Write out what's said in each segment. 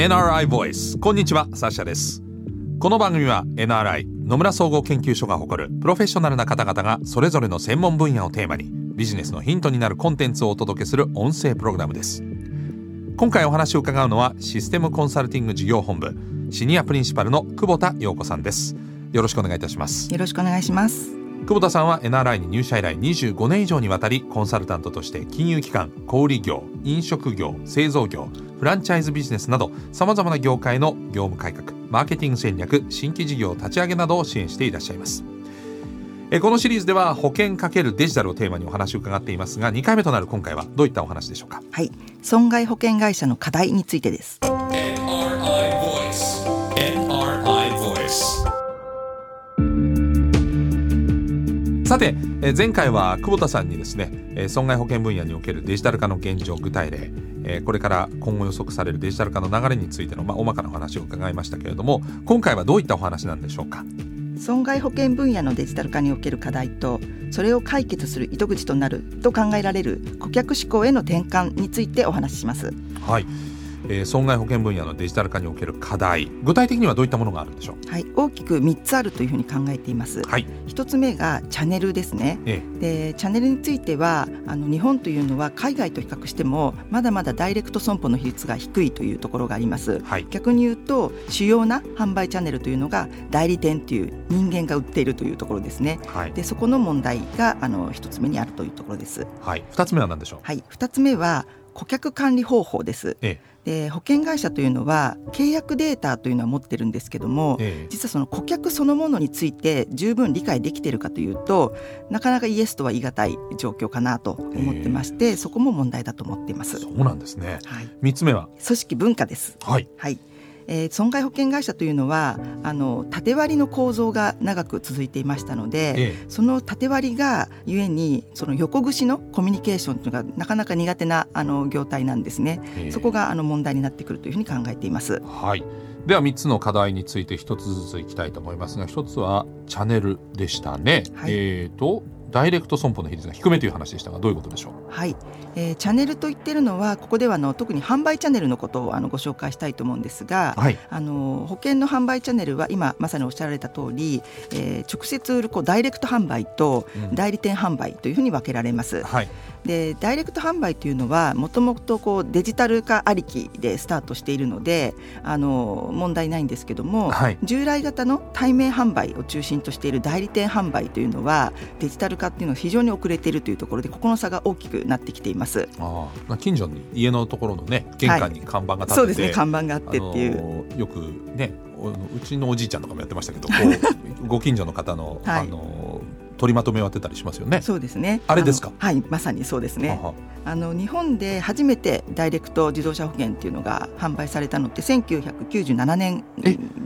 NRI Voice こんにちはサッシャです。この番組は NRI 野村総合研究所が誇るプロフェッショナルな方々がそれぞれの専門分野をテーマにビジネスのヒントになるコンテンツをお届けする音声プログラムです。今回お話を伺うのはシステムコンサルティング事業本部シニアプリンシパルの久保田陽子さんです。よろしくお願いいたします。よろしくお願いします。久保田さんは NRI に入社以来25年以上にわたりコンサルタントとして金融機関小売業飲食業製造業フランチャイズビジネスなどさまざまな業界の業務改革マーケティング戦略新規事業立ち上げなどを支援していらっしゃいます。このシリーズでは保険×デジタルをテーマにお話を伺っていますが2回目となる今回はどういったお話でしょうか？はい。損害保険会社の課題についてです。NRI Voice NRI Voice さて前回は久保田さんにですね損害保険分野におけるデジタル化の現状具体例これから今後予測されるデジタル化の流れについての、まあ、大まかなお話を伺いましたけれども今回はどういったお話なんでしょうか？損害保険分野のデジタル化における課題とそれを解決する糸口となると考えられる顧客志向への転換についてお話しします。はいえー、損害保険分野のデジタル化における課題。具体的にはどういったものがあるんでしょう、はい、大きく3つあるというふうに考えています、はい、1つ目がチャンネルですね、ええ、でチャンネルについてはあの日本というのは海外と比較してもまだまだダイレクト損保の比率が低いというところがあります、はい、逆に言うと主要な販売チャンネルというのが代理店という人間が売っているというところですね、はい、でそこの問題があの1つ目にあるというところです、はい、2つ目は何でしょう、はい、2つ目は顧客管理方法です、ええで保険会社というのは契約データというのは持ってるんですけども、ええ、実はその顧客そのものについて十分理解できているかというとなかなかイエスとは言い難い状況かなと思ってまして、え、そこも問題だと思っています。そうなんですね、はい、3つ目は？組織文化です、はい、はいえー、損害保険会社というのはあの縦割りの構造が長く続いていましたので、ええ、その縦割りがゆえにその横串のコミュニケーションというのがなかなか苦手なあの業態なんですね、え、そこがあの問題になってくるというふうに考えています。はい。では3つの課題について1つずついきたいと思いますが1つはチャンネルでしたね。はい、えーとダイレクト損保の比率が低めという話でしたがどういうことでしょう？はい、えー、チャンネルと言ってるのはここではの特に販売チャンネルのことをあのご紹介したいと思うんですが、はい、あの保険の販売チャンネルは今まさにおっしゃられた通り、えー、直接売るこうダイレクト販売と代理店販売というふうに分けられます。うん、はい。でダイレクト販売というのはもともとこうデジタル化ありきでスタートしているのであの問題ないんですけども、はい、従来型の対面販売を中心としている代理店販売というのはデジタル化っていうのは非常に遅れているというところでここの差が大きくなってきていますああ近所に家のところのね玄関に看板が立って、はい、そうですね看板があってっていう、よくねうちのおじいちゃんとかもやってましたけど ご近所の方の、はい、あの取りまとめを当てたりしますよね。そうですね。あれですか？はい、まさにそうですね。あの日本で初めてダイレクト自動車保険っていうのが販売されたのって1997年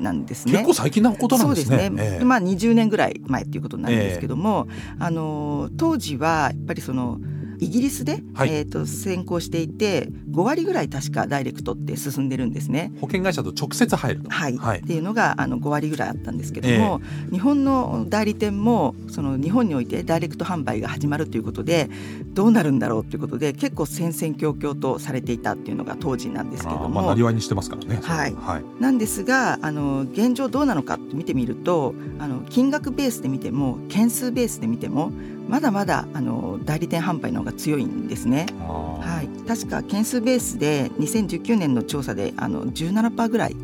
なんですね。結構最近なことなんですね。そうですね。えー、まあ20年ぐらい前っていうことになるんですけども、えー、あの当時はやっぱりそのイギリスで、はい、えーと、先行していて5割ぐらい確かダイレクトって進んでるんですね。保険会社と直接入るはい、はい、っていうのがあの5割ぐらいあったんですけども、えー、日本の代理店もその日本においてダイレクト販売が始まるということでどうなるんだろうということで結構戦々恐々とされていたっていうのが当時なんですけども。まあ、なりわいにしてますからね。はい、はい、なんですがあの現状どうなのかって見てみるとあの金額ベースで見ても件数ベースで見てもまだまだあの代理店販売の方が強いんですね。はい、確か件数ベースで2019年の調査であの17%ぐらい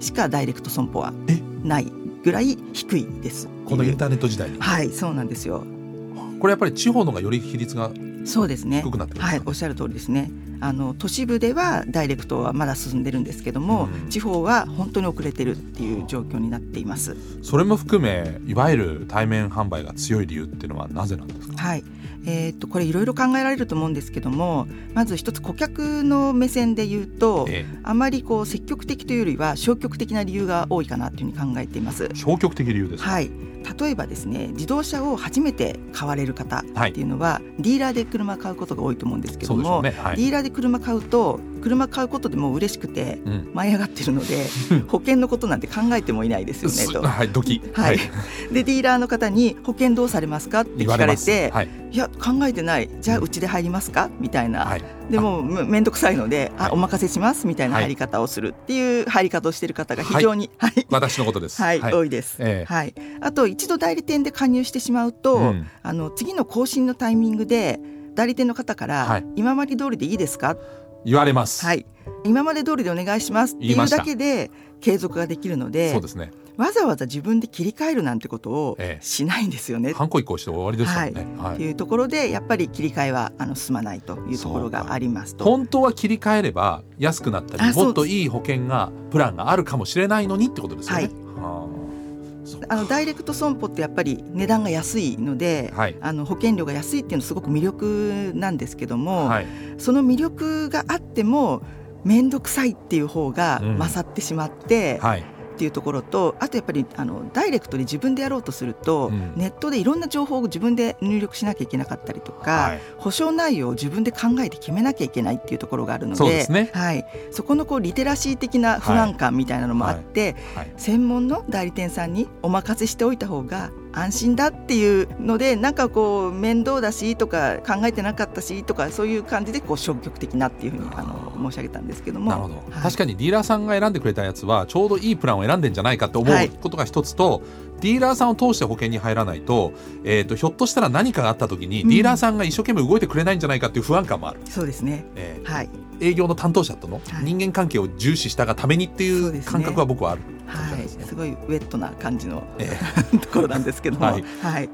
しかダイレクト損保はないぐらい低いです。このインターネット時代に。はい、そうなんですよ。これやっぱり地方のがより比率がそうですね。低くなって、ね、はい、おっしゃる通りですね。あの都市部ではダイレクトはまだ進んでるんですけども、うん、地方は本当に遅れてるっていう状況になっています。それも含めいわゆる対面販売が強い理由っていうのはなぜなんですか？はいえー、とこれいろいろ考えられると思うんですけどもまず一つ顧客の目線で言うと、ええ、あまりこう積極的というよりは消極的な理由が多いかなというふうに考えています。消極的理由ですはい。例えばですね自動車を初めて買われる方っていうのは、はい、ディーラーで車買うことが多いと思うんですけども、ね。はい、ディーラーで車買うと車買うことでも嬉しくて舞い上がってるので、うん、保険のことなんて考えてもいないですよねと。はい、ドキ、はい、でディーラーの方に保険どうされますか？って聞かれて、はいいや考えてない。じゃあうちで入りますか？みたいな、はい、でも面倒くさいので、あお任せします？みたいな入り方をするっていう入り方をしている方が非常に、はい、私のことです、はい多いです、えー、はい、あと一度代理店で加入してしまうと、うん、あの次の更新のタイミングで代理店の方から、今まで通りでいいですか？言われます、はい、今まで通りでお願いしますっていうだけで継続ができるのでそうですねわざわざ自分で切り替えるなんてことをしないんですよね。ハンコ移行して終わりですよね。はい、っていうところでやっぱり切り替えはあの進まないというところがありますと。本当は切り替えれば安くなったりもっといい保険がプランがあるかもしれないのにってことですよね。はい。あ。のダイレクト損保ってやっぱり値段が安いので、はい、あの保険料が安いっていうのはすごく魅力なんですけども、はい、その魅力があっても面倒くさいっていう方が勝ってしまって、うんはいっていうところとあとやっぱりあのダイレクトで自分でやろうとすると、うん、ネットでいろんな情報を自分で入力しなきゃいけなかったりとか、はい、保証内容を自分で考えて決めなきゃいけないっていうところがあるのでそ、ね、はい、そこのこうリテラシー的な不安感みたいなのもあって、はい、専門の代理店さんにお任せしておいた方が安心だっていうのでなんかこう面倒だしとか考えてなかったしとかそういう感じでこう消極的なっていうふうにあの申し上げたんですけども。なるほど、はい、確かにディーラーさんが選んでくれたやつはちょうどいいプランを選んでんじゃないかって思うことが一つと、はいディーラーさんを通して保険に入らないと,、えーと、ひょっとしたら何かがあった時に、ディーラーさんが一生懸命動いてくれないんじゃないかっていう不安感もある。そうですね、えー、はい。営業の担当者との人間関係を重視したがためにっていう感覚は僕はある。はい、すごいウェットな感じの、ええ、ところなんですけども、はい、はい、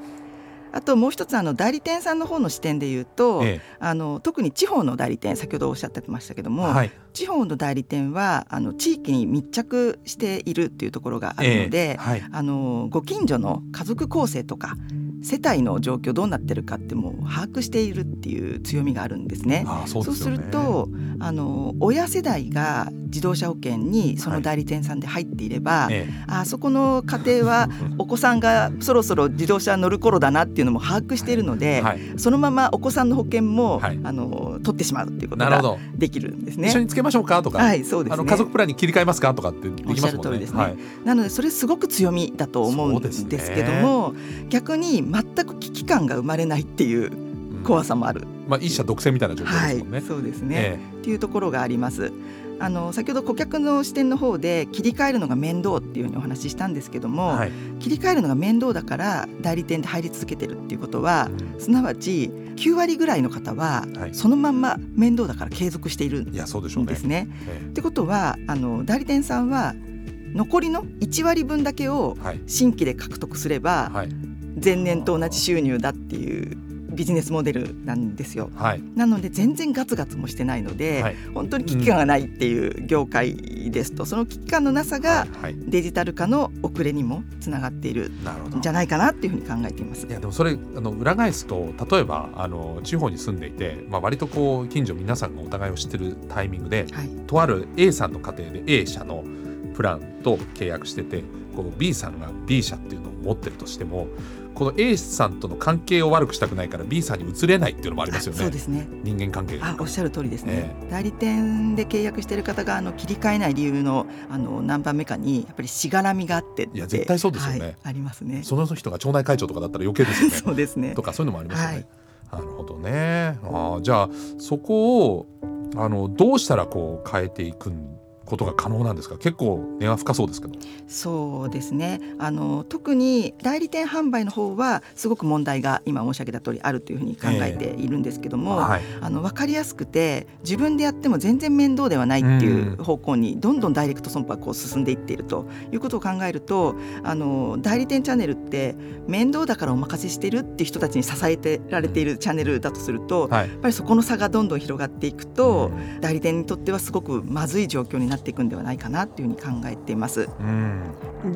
あともう一つあの代理店さんの方の視点で言うと、ええ、あの特に地方の代理店先ほどおっしゃってましたけども、はい、地方の代理店はあの地域に密着しているっていうところがあるので、え。はい、あのご近所の家族構成とか世帯の状況どうなってるかってもう把握しているっていう強みがあるんですね。ああそうす、ね、るとあの親世代が自動車保険にその代理店さんで入っていれば、はい、あそこの家庭は お子さんがそろそろ自動車乗る頃だなっていうのも把握しているので、はい、そのままお子さんの保険も、はい、あの取ってしまうっていうことができるんですね。一緒につけましょうかとか、はいそうです、ね、あの家族プランに切り替えますかとかってできますもんね。ねはい、なのでそれすごく強みだと思うんですけども、ね、逆に全く危機感が生まれないっていう怖さもある。うん、まあ一社独占みたいな状況ですもんね。そうですね、えー、っていうところがあります。あの先ほど顧客の視点の方で切り替えるのが面倒っていうふうにお話ししたんですけども、はい、切り替えるのが面倒だから代理店で入り続けてるっていうことは、うん、すなわち9割ぐらいの方は、そのまんま面倒だから継続しているんですね。ってことはあの代理店さんは残りの1割分だけを新規で獲得すれば、はい、前年と同じ収入だっていうビジネスモデルなんですよ、はい、なので全然ガツガツもしてないので、はい、本当に危機感がないっていう業界ですと、うん、その危機感のなさがデジタル化の遅れにもつながっているんじゃないかなっていうふうに考えています。いやでもそれあの裏返すと例えばあの地方に住んでいて、まあ、割とこう近所皆さんがお互いを知ってるタイミングで、はい、とある A さんの家庭で A 社のプランと契約しててこの B さんが B 社っていうのを持ってるとしてもこの A さんとの関係を悪くしたくないから B さんに移れないっていうのもありますよね。そうですね。人間関係あ、おっしゃる通りですね。えー、代理店で契約している方があの切り替えない理由のあの何番目かにやっぱりしがらみがあっていや絶対そうですよね、はい、ありますね。その人が町内会長とかだったら余計ですよね。そうですね。とかそういうのもありますよね。はい、なるほどね。あじゃあそこをあのどうしたらこう変えていくんことが可能なんですか？結構根は深そうですけど。そうですね。あの特に代理店販売の方はすごく問題が今申し上げた通りあるというふうに考えているんですけども、えーはい、あの分かりやすくて自分でやっても全然面倒ではないっていう方向にどんどんダイレクト損保がこう進んでいっているということを考えるとあの代理店チャンネルって面倒だからお任せしてるっていう人たちに支えてられているチャンネルだとすると、はい、やっぱりそこの差がどんどん広がっていくと、代理店にとってはすごくまずい状況にななっていくんではないかなというふうに考えています。うん。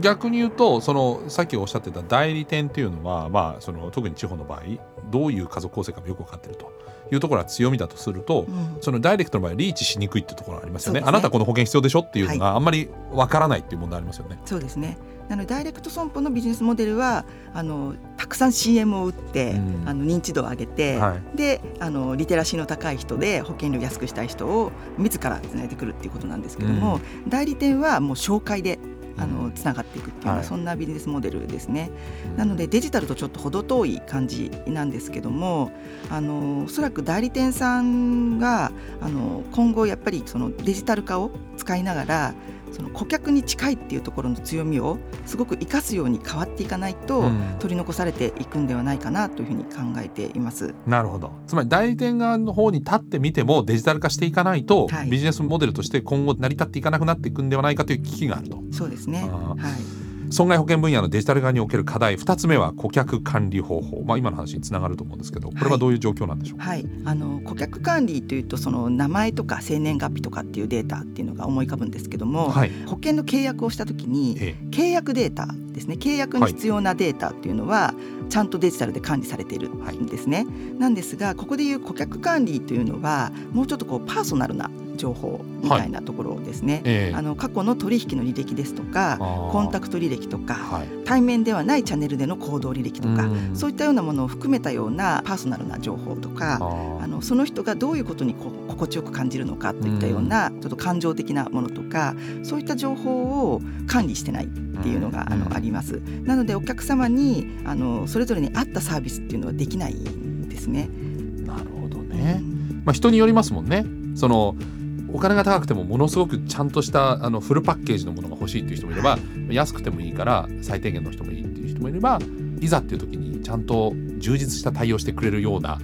逆に言うとそのさっきおっしゃってた代理店っていうのは、まあ、その特に地方の場合どういう家族構成かもよく分かってるというところは強みだとすると、うん、そのダイレクトの場合リーチしにくいっていうところがありますよね、ね、あなたこの保険必要でしょっていうのがあんまり分からないっていう問題ありますよね。はい、そうですね。なのでダイレクト損保のビジネスモデルはあのたくさん CM を打って、うん、あの認知度を上げて、はい、であのリテラシーの高い人で保険料安くしたい人を自らつないでくるっていうことなんですけども、うん、代理店はもう紹介であのつながっていくっていうような、はい、そんなビジネスモデルですね。なのでデジタルとちょっと程遠い感じなんですけどもあのおそらく代理店さんがあの今後やっぱりそのデジタル化を使いながらその顧客に近いっていうところの強みをすごく生かすように変わっていかないと、取り残されていくんではないかなというふうに考えています。なるほど。つまり代理店側の方に立ってみてもデジタル化していかないと、はい、ビジネスモデルとして今後成り立っていかなくなっていくんではないかという危機があると。そうですね、はい損害保険分野のデジタル化における課題。2つ目は顧客管理方法、まあ、今の話につながると思うんですけどこれはどういう状況なんでしょう？か、はい、はい、あの顧客管理というとその名前とか生年月日とかっていうデータっていうのが思い浮かぶんですけども、はい、保険の契約をした時に、契約データですね。契約に必要なデータっていうのは、ちゃんとデジタルで管理されているんですね。なんですがここでいう顧客管理というのはもうちょっとこうパーソナルな情報みたいなところですね、はい。えー、あの過去の取引の履歴ですとかコンタクト履歴とか、はい、対面ではないチャンネルでの行動履歴とかそういったようなものを含めたようなパーソナルな情報とかあのその人がどういうことにこ心地よく感じるのかといったようなちょっと感情的なものとかそういった情報を管理してないっていうのがあのあります。なのでお客様にあのそれぞれに合ったサービスっていうのはできないんですね。なるほどね。まあ人によりますもんね。そのお金が高くてもものすごくちゃんとしたあのフルパッケージのものが欲しいっていう人もいれば安くてもいいから最低限の人もいいっていう人もいればいざっていう時にちゃんと充実した対応してくれるような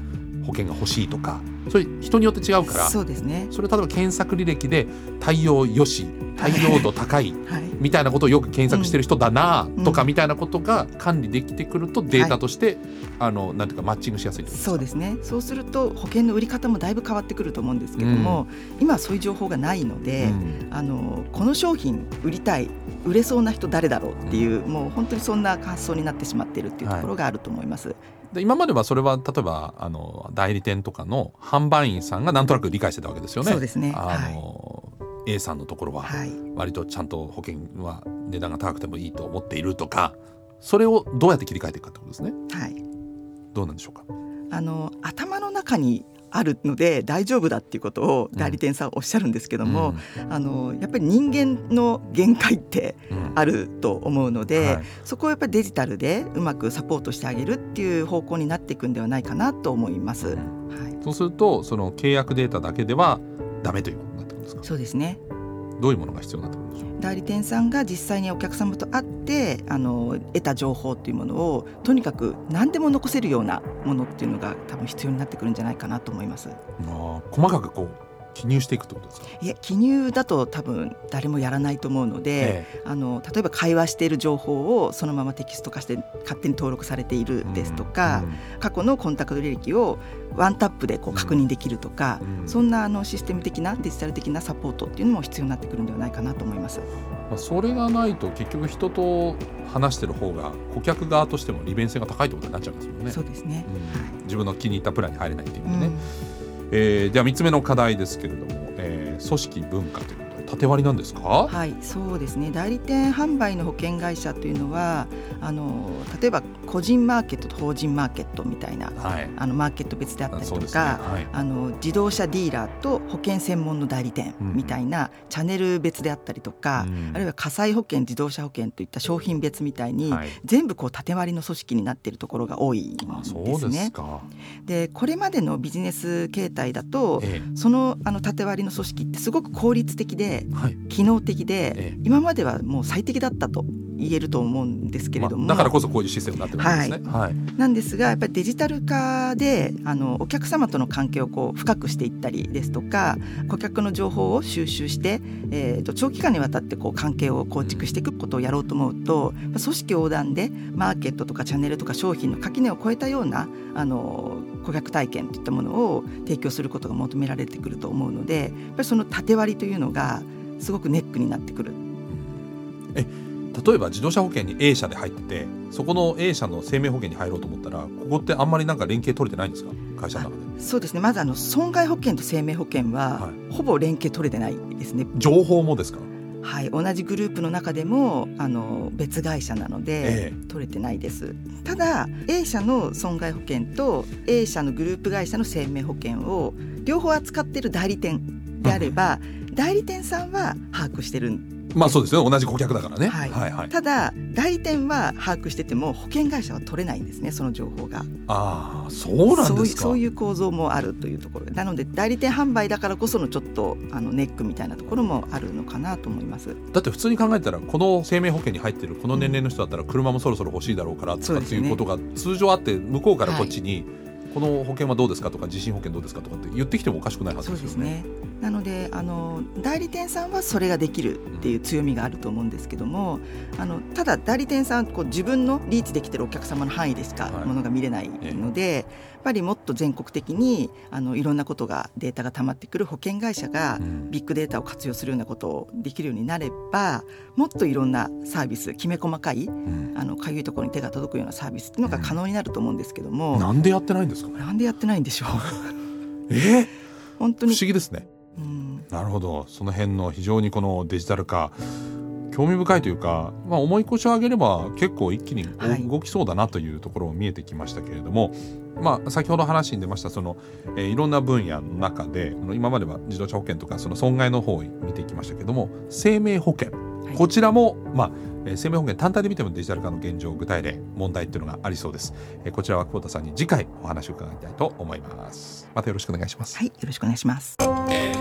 保険が欲しいとかそれ人によって違うからそうですね。それ例えば検索履歴で対応よし対応度高いみたいなことをよく検索してる人だなとかみたいなことが管理できてくるとデータとして、あのなんていうかマッチングしやすいそうですね。そうすると保険の売り方もだいぶ変わってくると思うんですけども、うん、今はそういう情報がないので、うん、あのこの商品売りたい売れそうな人誰だろうっていう、うん、もう本当にそんな発想になってしまっているっていうところがあると思います。はいで今まではそれは例えばあの代理店とかの販売員さんがなんとなく理解してたわけですよね。そうですね。あの、はい。A さんのところは割とちゃんと保険は値段が高くてもいいと思っているとかそれをどうやって切り替えていくかってことですね。はい、どうなんでしょうか？あの頭の中にあるので大丈夫だっていうことを代理店さんおっしゃるんですけども、うん、あのやっぱり人間の限界ってあると思うので、うんはい、そこをやっぱりデジタルでうまくサポートしてあげるっていう方向になっていくんではないかなと思います。はい、そうするとその契約データだけではダメというですか？そうですね。どういうものが必要になってくるんでしょう？代理店さんが実際にお客様と会ってあの得た情報っていうものをとにかく何でも残せるようなものっていうのが多分必要になってくるんじゃないかなと思います。あ細かくこう記入していくってことですか？いや記入だと多分誰もやらないと思うので、ええ、あの例えば会話している情報をそのままテキスト化して勝手に登録されているですとか、うんうん、過去のコンタクト履歴をワンタップでこう確認できるとか、うん、そんなあのシステム的なデジタル的なサポートっていうのも必要になってくるんではないかなと思います。まあ、それがないと結局人と話してる方が顧客側としても利便性が高いってことになっちゃうんですよね。そうですね、うん、自分の気に入ったプランに入れないっていうね。えー、では3つ目の課題ですけれども、えー、組織文化という縦割りなんですか？はいそうですね。代理店販売の保険会社というのはあの例えば個人マーケットと法人マーケットみたいな、はい、あのマーケット別であったりとか、ね。はい、あの自動車ディーラーと保険専門の代理店みたいな、チャンネル別であったりとか、うん、あるいは火災保険自動車保険といった商品別みたいに、はい、全部こう縦割りの組織になっているところが多いんですね。でこれまでのビジネス形態だと、ええ、そのあの縦割りの組織ってすごく効率的で機能的で、今まではもう最適だったと言えると思うんですけれども、まあ、だからこそこういうシステムになってるんですね。はい、はい、なんですがやっぱりデジタル化であのお客様との関係をこう深くしていったりですとか顧客の情報を収集して、えーと、長期間にわたってこう関係を構築していくことをやろうと思うと組織横断でマーケットとかチャンネルとか商品の垣根を越えたようなあの顧客体験といったものを提供することが求められてくると思うのでやっぱりその縦割りというのがすごくネックになってくる。え例えば自動車保険に A 社で入っててそこの A 社の生命保険に入ろうと思ったらここってあんまりなんか連携取れてないんですか？会社の中で。そうですね。まずあの損害保険と生命保険は、はい、ほぼ連携取れてないですね。情報もですか？はい、同じグループの中でもあの別会社なので、ええ、取れてないです。ただ A 社の損害保険と A 社のグループ会社の生命保険を両方扱っている代理店であれば、うん、代理店さんは把握してるんまあそうですね。同じ顧客だからね、はい、はいはい。ただ代理店は把握してても保険会社は取れないんですねその情報が。ああそうなんですか。そういう構造もあるというところ。なので代理店販売だからこそのちょっとあのネックみたいなところもあるのかなと思います。だって普通に考えたらこの生命保険に入ってるこの年齢の人だったら車もそろそろ欲しいだろうからとかっていうことが通常あって向こうからこっちに、はいこの保険はどうですかとか地震保険どうですかとかって言ってきてもおかしくないはずですよね。なのであの代理店さんはそれができるっていう強みがあると思うんですけども、うん、あのただ代理店さんこう自分のリーチできてるお客様の範囲でしかものが見れないので、はい、やっぱりもっと全国的にあのいろんなことがデータが溜まってくる保険会社がビッグデータを活用するようなことをできるようになればもっといろんなサービスきめ細かい、うん、あのかゆいところに手が届くようなサービスっていうのが可能になると思うんですけども、うん、なんでやってないんですかなんでやってないんでしょう。え？ー、本当に不思議ですね。なるほど。その辺の非常にこのデジタル化興味深いというか、まあ、重い腰を上げれば結構一気に動きそうだなというところも見えてきましたけれども、はい、まあ、先ほど話に出ましたその、えー、いろんな分野の中で今までは自動車保険とかその損害の方を見ていきましたけれども生命保険、はい、こちらも、まあえ生命保険単体で見てもデジタル化の現状具体例問題っていうのがありそうです、えこちらは久保田さんに次回お話を伺いたいと思います。またよろしくお願いします。はいよろしくお願いします。NRI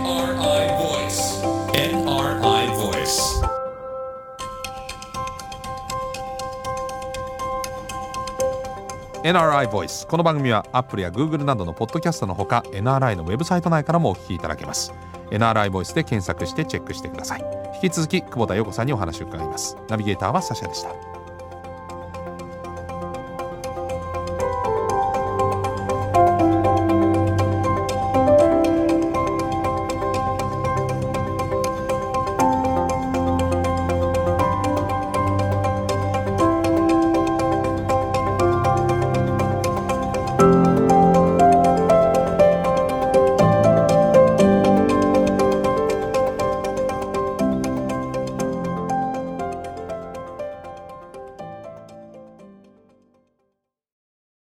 Voice NRI Voice NRI Voice この番組はアップルや Google などのポッドキャストのほか NRI のウェブサイト内からもお聞きいただけます。NRI Voice で検索してチェックしてください。引き続き久保田陽子さんにお話を伺います。ナビゲーターはサシャでした。